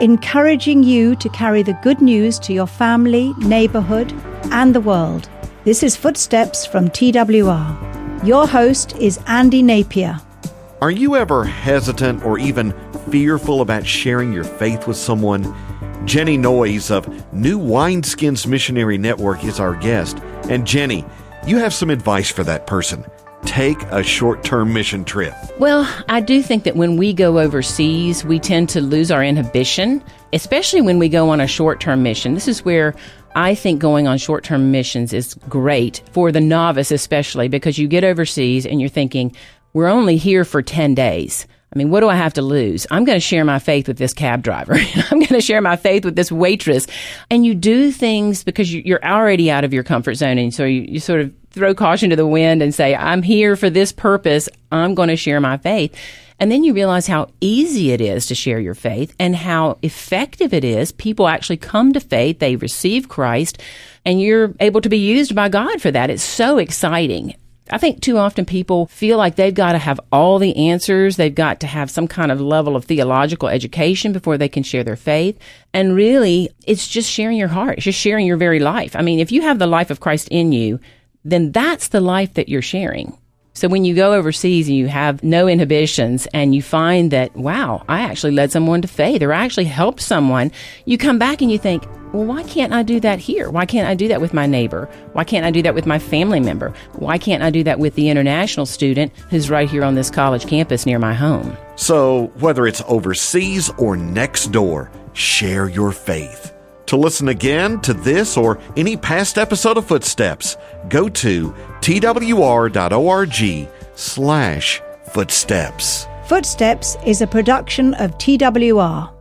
encouraging you to carry the good news to your family, neighborhood, and the world. This is Footsteps from TWR. Your host is Andy Napier. Are you ever hesitant or even fearful about sharing your faith with someone? Jenny Noyes of New Wineskins Missionary Network is our guest. And Jenny, you have some advice for that person. Take a short term mission trip. Well, I do think that when we go overseas, we tend to lose our inhibition, especially when we go on a short term mission. This is where I think going on short term missions is great for the novice, especially because you get overseas and you're thinking, we're only here for 10 days. I mean, what do I have to lose? I'm going to share my faith with this cab driver. I'm going to share my faith with this waitress. And you do things because you're already out of your comfort zone. And so you, you sort of throw caution to the wind and say, I'm here for this purpose. I'm going to share my faith. And then you realize how easy it is to share your faith and how effective it is. People actually come to faith. They receive Christ and you're able to be used by God for that. It's so exciting. I think too often people feel like they've got to have all the answers. They've got to have some kind of level of theological education before they can share their faith. And really, it's just sharing your heart. It's just sharing your very life. I mean, if you have the life of Christ in you, then that's the life that you're sharing. So when you go overseas and you have no inhibitions and you find that, wow, I actually led someone to faith or I actually helped someone, you come back and you think, well, why can't I do that here? Why can't I do that with my neighbor? Why can't I do that with my family member? Why can't I do that with the international student who's right here on this college campus near my home? So, whether it's overseas or next door, share your faith. To listen again to this or any past episode of Footsteps, go to twr.org slash footsteps. Footsteps is a production of TWR.